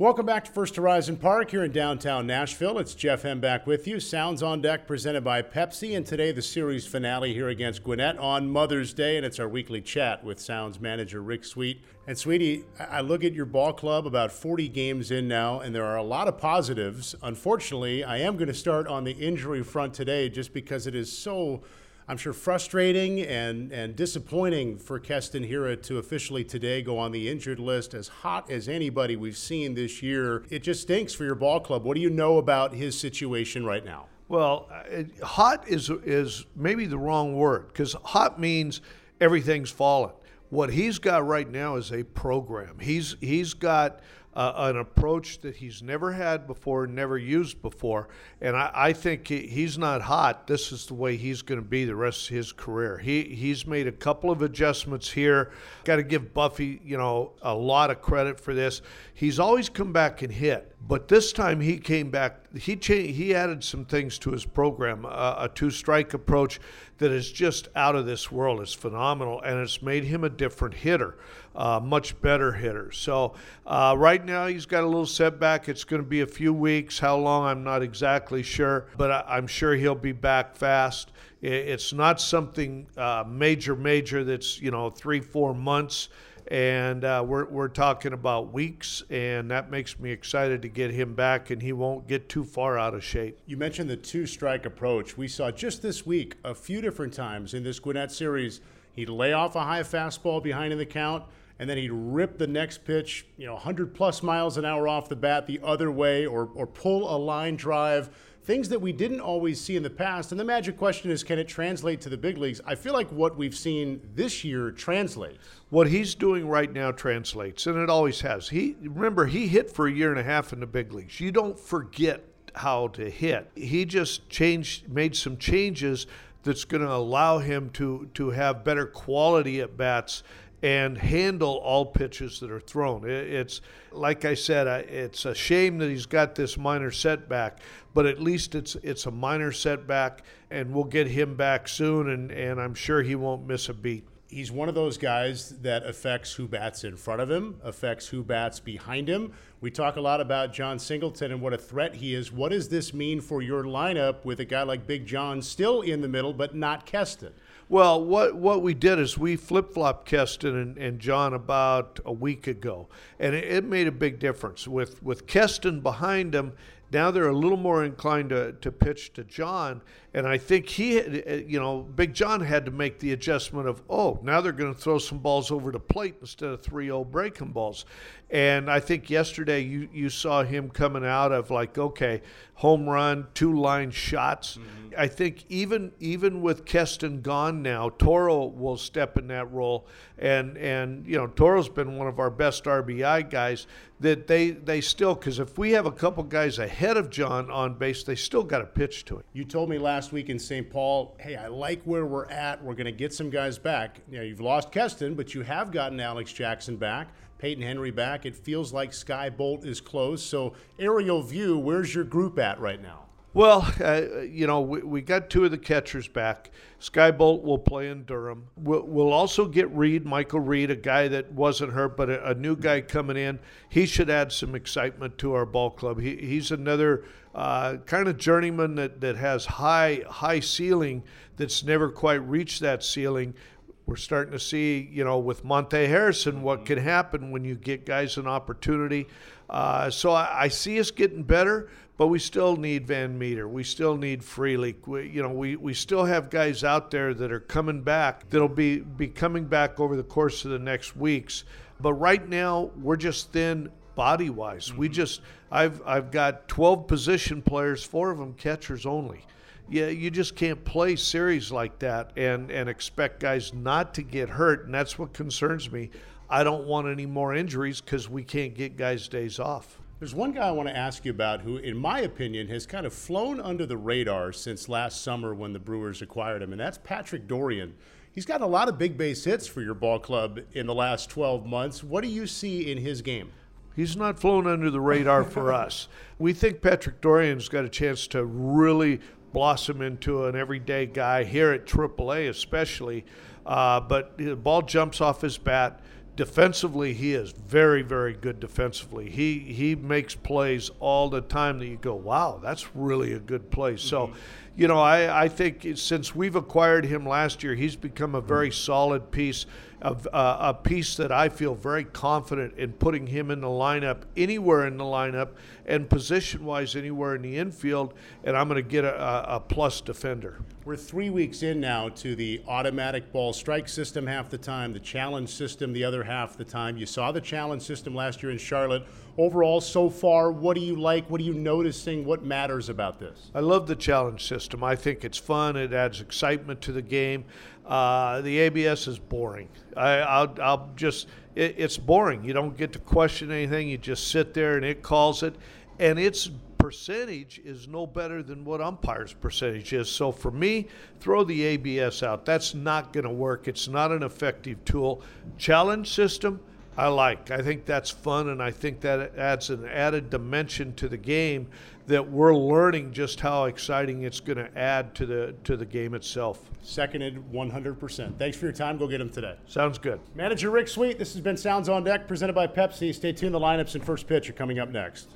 Welcome back to First Horizon Park here in downtown Nashville. It's Jeff Hem back with you. Sounds on Deck presented by Pepsi, and today the series finale here against Gwinnett on Mother's Day, and it's our weekly chat with Sounds manager Rick Sweet. And Sweetie, I look at your ball club about 40 games in now, and there are a lot of positives. Unfortunately, I am going to start on the injury front today just because it is so I'm sure frustrating and, and disappointing for Keston Hiura to officially today go on the injured list as hot as anybody we've seen this year. It just stinks for your ball club. What do you know about his situation right now? Well, uh, hot is is maybe the wrong word because hot means everything's fallen. What he's got right now is a program. He's he's got uh, an approach that he's never had before, never used before. And I, I think he, he's not hot. This is the way he's going to be the rest of his career. He he's made a couple of adjustments here. Got to give Buffy, you know, a lot of credit for this. He's always come back and hit, but this time he came back. He changed, he added some things to his program, uh, a two strike approach that is just out of this world. It's phenomenal, and it's made him a different hitter, uh, much better hitter. So uh, right now he's got a little setback. It's going to be a few weeks. How long I'm not exactly sure, but I, am sure he'll be back fast. It's not something uh, major, major that's you know three, four months and uh, we're, we're talking about weeks, and that makes me excited to get him back, and he won't get too far out of shape. You mentioned the two strike approach. We saw just this week a few different times in this Gwinnett series. He'd lay off a high fastball behind in the count, and then he'd rip the next pitch, you know, 100 plus miles an hour off the bat the other way, or, or pull a line drive things that we didn't always see in the past. And the magic question is can it translate to the big leagues? I feel like what we've seen this year translates. What he's doing right now translates, and it always has. He remember he hit for a year and a half in the big leagues. You don't forget how to hit. He just changed made some changes that's going to allow him to to have better quality at bats and handle all pitches that are thrown. It's like I said, it's a shame that he's got this minor setback, but at least it's it's a minor setback, and we'll get him back soon, and, and I'm sure he won't miss a beat. He's one of those guys that affects who bats in front of him, affects who bats behind him. We talk a lot about Jon Singleton and what a threat he is. What does this mean for your lineup with a guy like Big Jon still in the middle, but not Keston? Well, what what we did is we flip flopped Keston and, and, Jon about a week ago, and it, it, made a big difference with with Keston behind him. Now they're a little more inclined to, to pitch to Jon, and I think he, you know, Big Jon had to make the adjustment of, oh, now they're going to throw some balls over the plate instead of 3 0 breaking balls. And I think yesterday you, you saw him coming out of like, okay, home run, two line shots. Mm-hmm. I think even even with Keston gone now, Toro will step in that role. And and you know, Toro's been one of our best RBI guys. That they they still because if we have a couple guys ahead of Jon on base, they still got to pitch to it. You told me last week in St. Paul, hey, I like where we're at. We're going to get some guys back. You know, you've lost Keston, but you have gotten Alex Jackson back. Peyton Henry back. It feels like Skye Bolt is close. So, aerial view, where's your group at right now? Well, uh, you know, we, we, got two of the catchers back. Skye Bolt will play in Durham. We'll, we'll, also get Reed, Michael Reed, a guy that wasn't hurt, but a, a, new guy coming in. He should add some excitement to our ball club. He, he's another uh, kind of journeyman that, that has high high ceiling that's never quite reached that ceiling we're starting to see, you know, with Monte Harrison, what can happen when you get guys an opportunity. Uh, so I, I, see us getting better, but we still need Van Meter. We still need Frelick. We, you know, we, we still have guys out there that are coming back that'll be, be coming back over the course of the next weeks. But right now, we're just thin body wise. Mm-hmm. We just, I've, I've got 12 position players, four of them catchers only yeah, you just can't play series like that and, and expect guys not to get hurt. And that's what concerns me. I don't want any more injuries because we can't get guys days off. There's one guy I want to ask you about who, in my opinion, has kind of flown under the radar since last summer when the Brewers acquired him, and that's Patrick Dorrian. He's got a lot of big base hits for your ball club in the last 12 months. What do you see in his game? He's not flown under the radar for us. We think Patrick Dorrian's got a chance to really blossom into an everyday guy here at AAA, especially. Uh, but the ball jumps off his bat. defensively, he is very, very good defensively. He he makes plays all the time that you go, wow, that's really a good play. So, you know, I, I think since we've acquired him last year, he's become a very solid piece of uh, a piece that I feel very confident in putting him in the lineup anywhere in the lineup and position wise anywhere in the infield, and I'm going to get a, a plus defender. We're three weeks in now to the automatic ball strike system half the time, the challenge system the other half the time. You saw the challenge system last year in Charlotte. Overall, so far, what do you like? What are you noticing? What matters about this? I love the challenge system. I think it's fun. It adds excitement to the game. Uh, the ABS is boring. I, will I'll just, it, it's boring. You don't get to question anything. You just sit there and it calls it. And its percentage is no better than what umpire's percentage is. So for me, throw the ABS out. That's not going to work. It's not an effective tool. Challenge system, I like. I think that's fun, and I think that adds an added dimension to the game that we're learning just how exciting it's going to add to the to the game itself. Seconded 100%. Thanks for your time. Go get them today. Sounds good. Manager Rick Sweet, this has been Sounds on Deck presented by Pepsi. Stay tuned. The lineups and first pitch are coming up next.